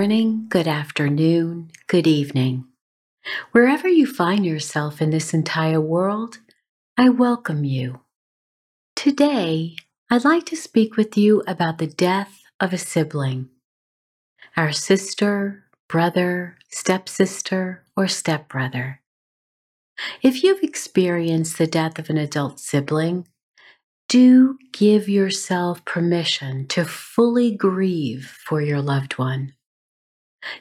Morning, good afternoon, good evening. Wherever you find yourself in this entire world, I welcome you. Today, I'd like to speak with you about the death of a sibling, our sister, brother, stepsister, or stepbrother. If you've experienced the death of an adult sibling, do give yourself permission to fully grieve for your loved one.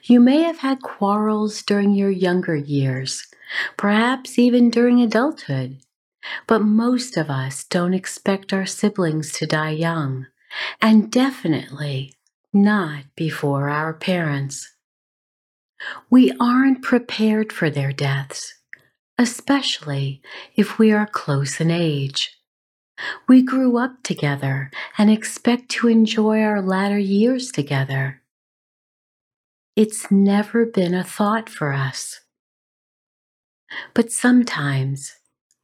You may have had quarrels during your younger years, perhaps even during adulthood, but most of us don't expect our siblings to die young, and definitely not before our parents. We aren't prepared for their deaths, especially if we are close in age. We grew up together and expect to enjoy our latter years together. It's never been a thought for us. But sometimes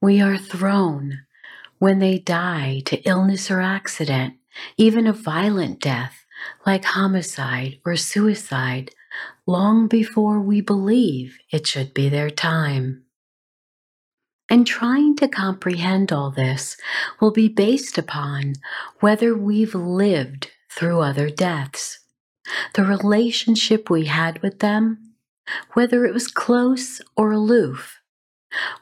we are thrown when they die to illness or accident, even a violent death like homicide or suicide, long before we believe it should be their time. And trying to comprehend all this will be based upon whether we've lived through other deaths, the relationship we had with them, whether it was close or aloof,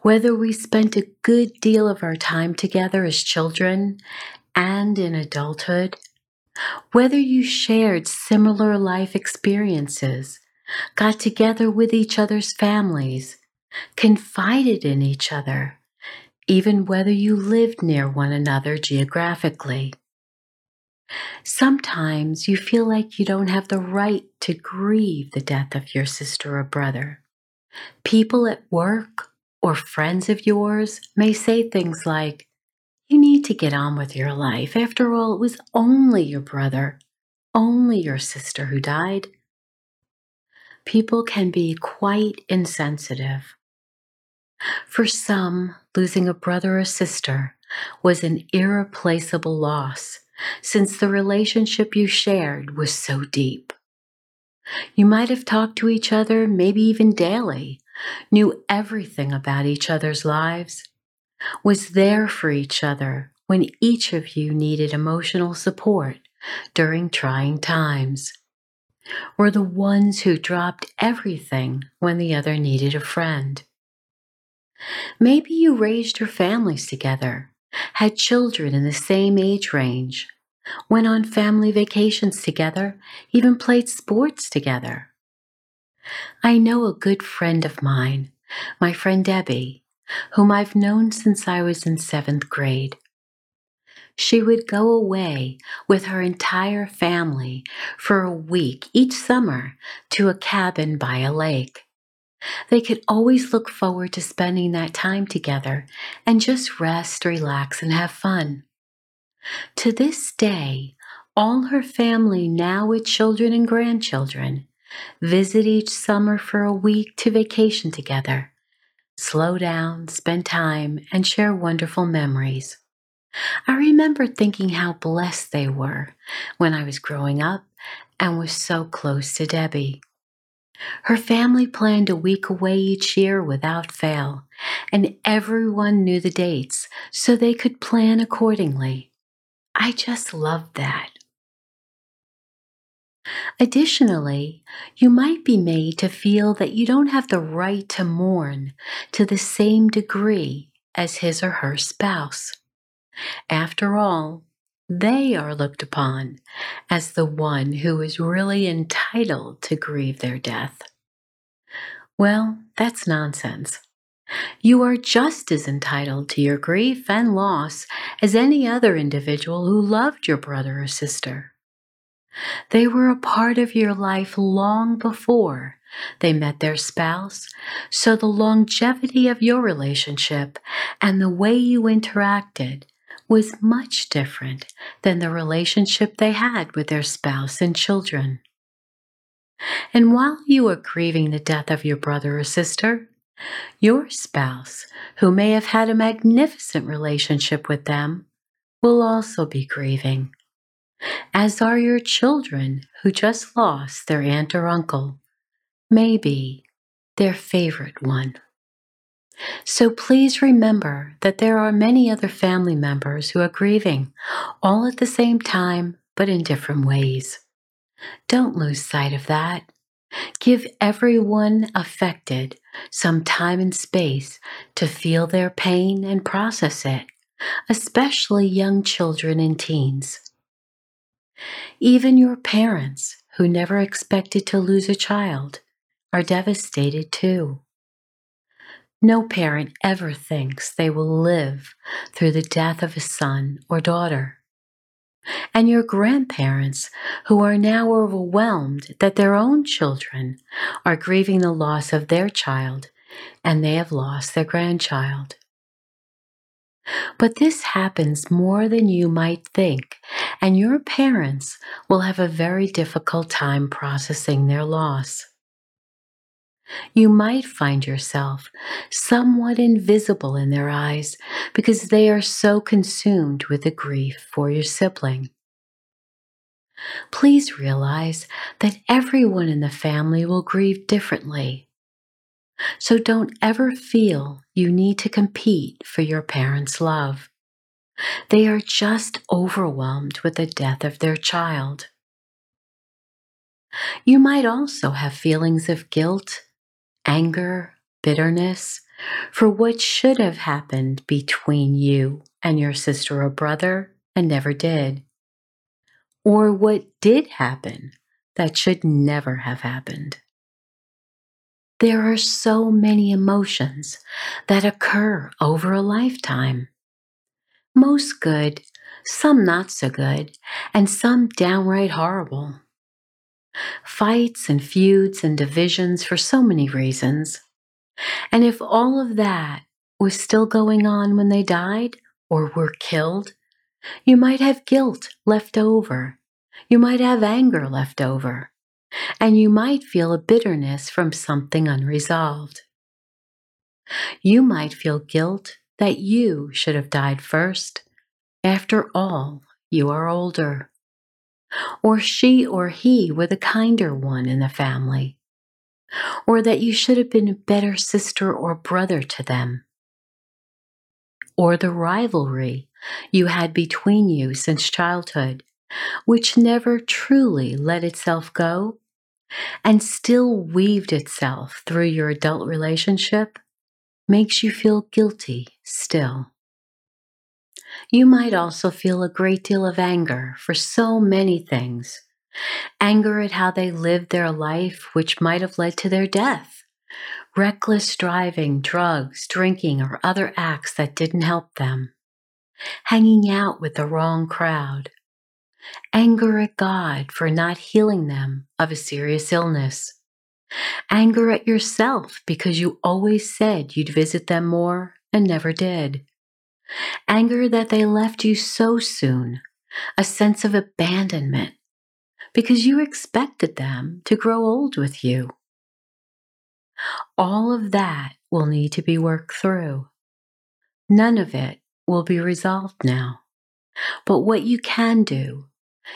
whether we spent a good deal of our time together as children and in adulthood, whether you shared similar life experiences, got together with each other's families, confided in each other, even whether you lived near one another geographically. Sometimes you feel like you don't have the right to grieve the death of your sister or brother. People at work or friends of yours may say things like, You need to get on with your life. After all, it was only your brother, only your sister who died. People can be quite insensitive. For some, losing a brother or sister was an irreplaceable loss since the relationship you shared was so deep. You might have talked to each other, maybe even daily, knew everything about each other's lives, was there for each other when each of you needed emotional support during trying times, were the ones who dropped everything when the other needed a friend. Maybe you raised your families together, had children in the same age range, went on family vacations together, even played sports together. I know a good friend of mine, my friend Debbie, whom I've known since I was in seventh grade. She would go away with her entire family for a week each summer to a cabin by a lake. They could always look forward to spending that time together and just rest, relax, and have fun. To this day, all her family, now with children and grandchildren, visit each summer for a week to vacation together, slow down, spend time, and share wonderful memories. I remember thinking how blessed they were when I was growing up and was so close to Debbie. Her family planned a week away each year without fail, and everyone knew the dates so they could plan accordingly. I just love that. Additionally, you might be made to feel that you don't have the right to mourn to the same degree as his or her spouse. After all, they are looked upon as the one who is really entitled to grieve their death. Well, that's nonsense. You are just as entitled to your grief and loss as any other individual who loved your brother or sister. They were a part of your life long before they met their spouse, so the longevity of your relationship and the way you interacted was much different than the relationship they had with their spouse and children. And while you are grieving the death of your brother or sister, your spouse, who may have had a magnificent relationship with them, will also be grieving, as are your children who just lost their aunt or uncle, maybe their favorite one. So please remember that there are many other family members who are grieving, all at the same time, but in different ways. Don't lose sight of that. Give everyone affected some time and space to feel their pain and process it, especially young children and teens. Even your parents, who never expected to lose a child, are devastated too. No parent ever thinks they will live through the death of a son or daughter. And your grandparents, who are now overwhelmed that their own children are grieving the loss of their child and they have lost their grandchild. But this happens more than you might think, and your parents will have a very difficult time processing their loss you might find yourself somewhat invisible in their eyes because they are so consumed with the grief for your sibling. Please realize that everyone in the family will grieve differently. So don't ever feel you need to compete for your parents' love. They are just overwhelmed with the death of their child. You might also have feelings of guilt anger, bitterness for what should have happened between you and your sister or brother and never did, or what did happen that should never have happened. There are so many emotions that occur over a lifetime. Most good, some not so good, and some downright horrible fights and feuds and divisions for so many reasons. And if all of that was still going on when they died or were killed, you might have guilt left over. You might have anger left over. And you might feel a bitterness from something unresolved. You might feel guilt that you should have died first. After all, you are older or she or he were the kinder one in the family, or that you should have been a better sister or brother to them, or the rivalry you had between you since childhood, which never truly let itself go and still weaved itself through your adult relationship, makes you feel guilty still. You might also feel a great deal of anger for so many things. Anger at how they lived their life, which might have led to their death. Reckless driving, drugs, drinking, or other acts that didn't help them. Hanging out with the wrong crowd. Anger at God for not healing them of a serious illness. Anger at yourself because you always said you'd visit them more and never did anger that they left you so soon, a sense of abandonment because you expected them to grow old with you. All of that will need to be worked through. None of it will be resolved now. But what you can do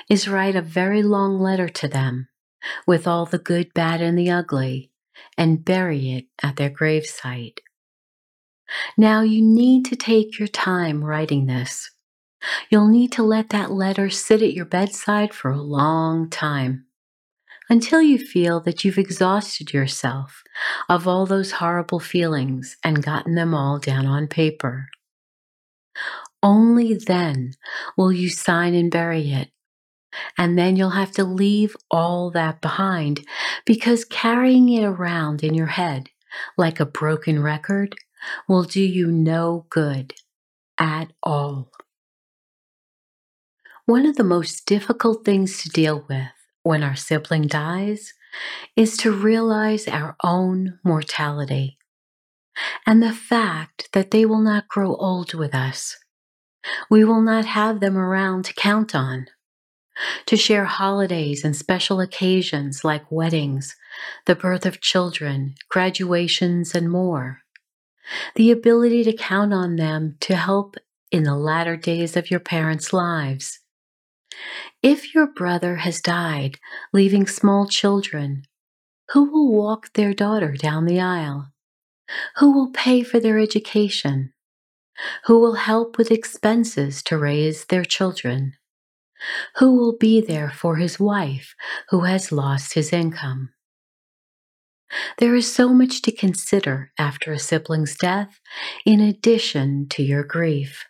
is write a very long letter to them with all the good, bad, and the ugly and bury it at their gravesite. Now you need to take your time writing this. You'll need to let that letter sit at your bedside for a long time until you feel that you've exhausted yourself of all those horrible feelings and gotten them all down on paper. Only then will you sign and bury it, And then you'll have to leave all that behind because carrying it around in your head like a broken record will do you no good at all. One of the most difficult things to deal with when our sibling dies is to realize our own mortality and the fact that they will not grow old with us. We will not have them around to count on, to share holidays and special occasions like weddings, the birth of children, graduations, and more. The ability to count on them to help in the latter days of your parents' lives. If your brother has died, leaving small children, who will walk their daughter down the aisle? Who will pay for their education? Who will help with expenses to raise their children? Who will be there for his wife who has lost his income? There is so much to consider after a sibling's death, in addition to your grief.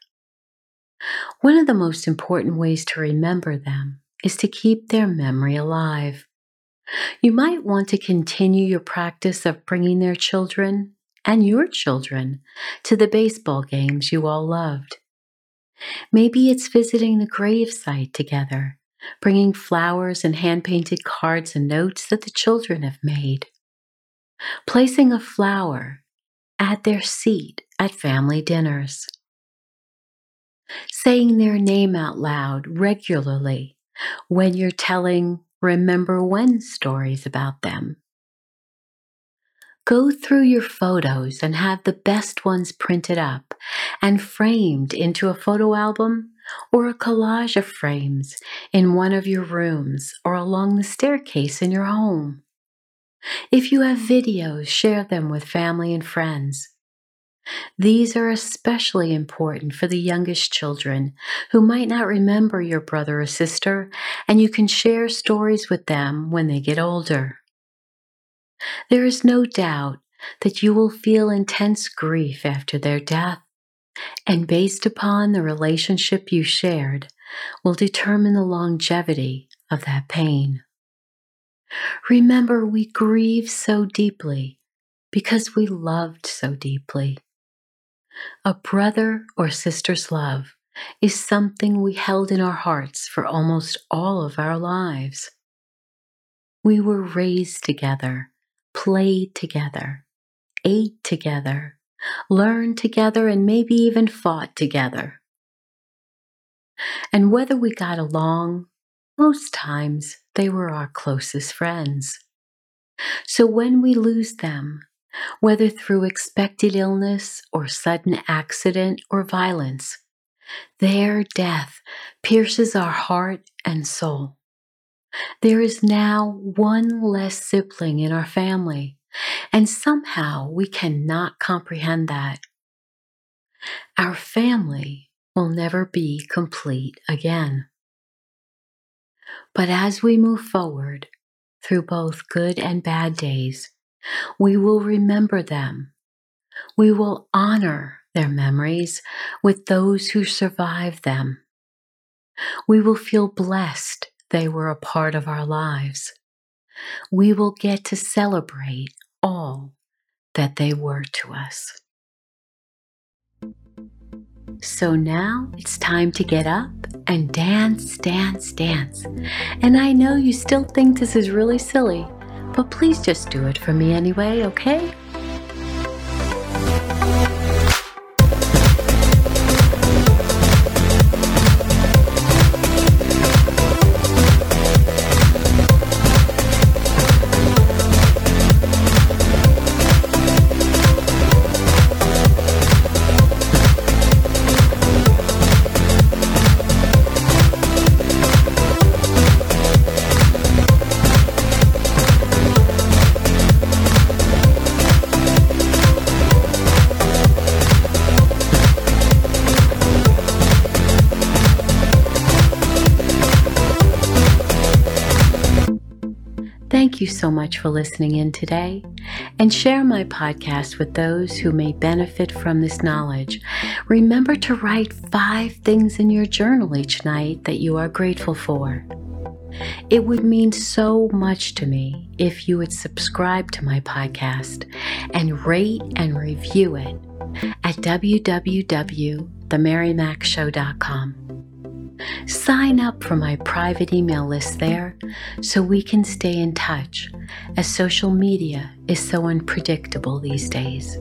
One of the most important ways to remember them is to keep their memory alive. You might want to continue your practice of bringing their children and your children to the baseball games you all loved. Maybe it's visiting the gravesite together, bringing flowers and hand painted cards and notes that the children have made. Placing a flower at their seat at family dinners. Saying their name out loud regularly when you're telling remember when stories about them. Go through your photos and have the best ones printed up and framed into a photo album or a collage of frames in one of your rooms or along the staircase in your home. If you have videos, share them with family and friends. These are especially important for the youngest children who might not remember your brother or sister, and you can share stories with them when they get older. There is no doubt that you will feel intense grief after their death, and based upon the relationship you shared, will determine the longevity of that pain. Remember, we grieve so deeply because we loved so deeply. A brother or sister's love is something we held in our hearts for almost all of our lives. We were raised together, played together, ate together, learned together, and maybe even fought together. And whether we got along, most times they were our closest friends. So when we lose them, whether through expected illness or sudden accident or violence. Their death pierces our heart and soul. There is now one less sibling in our family, and somehow we cannot comprehend that. Our family will never be complete again. But as we move forward through both good and bad days, we will remember them. We will honor their memories with those who survived them. We will feel blessed they were a part of our lives. We will get to celebrate all that they were to us. So now it's time to get up and dance, dance, dance. And I know you still think this is really silly, but please just do it for me anyway, okay? Thank you so much for listening in today and share my podcast with those who may benefit from this knowledge. Remember to write five things in your journal each night that you are grateful for. It would mean so much to me if you would subscribe to my podcast and rate and review it at www.themarymacshow.com. Sign up for my private email list there so we can stay in touch, as social media is so unpredictable these days.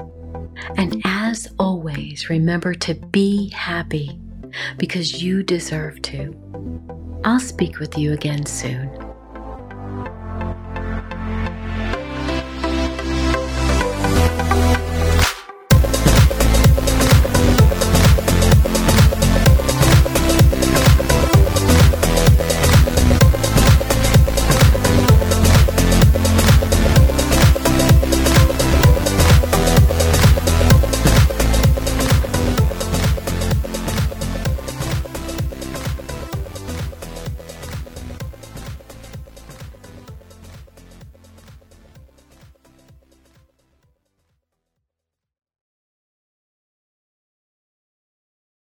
And as always, remember to be happy because you deserve to. I'll speak with you again soon.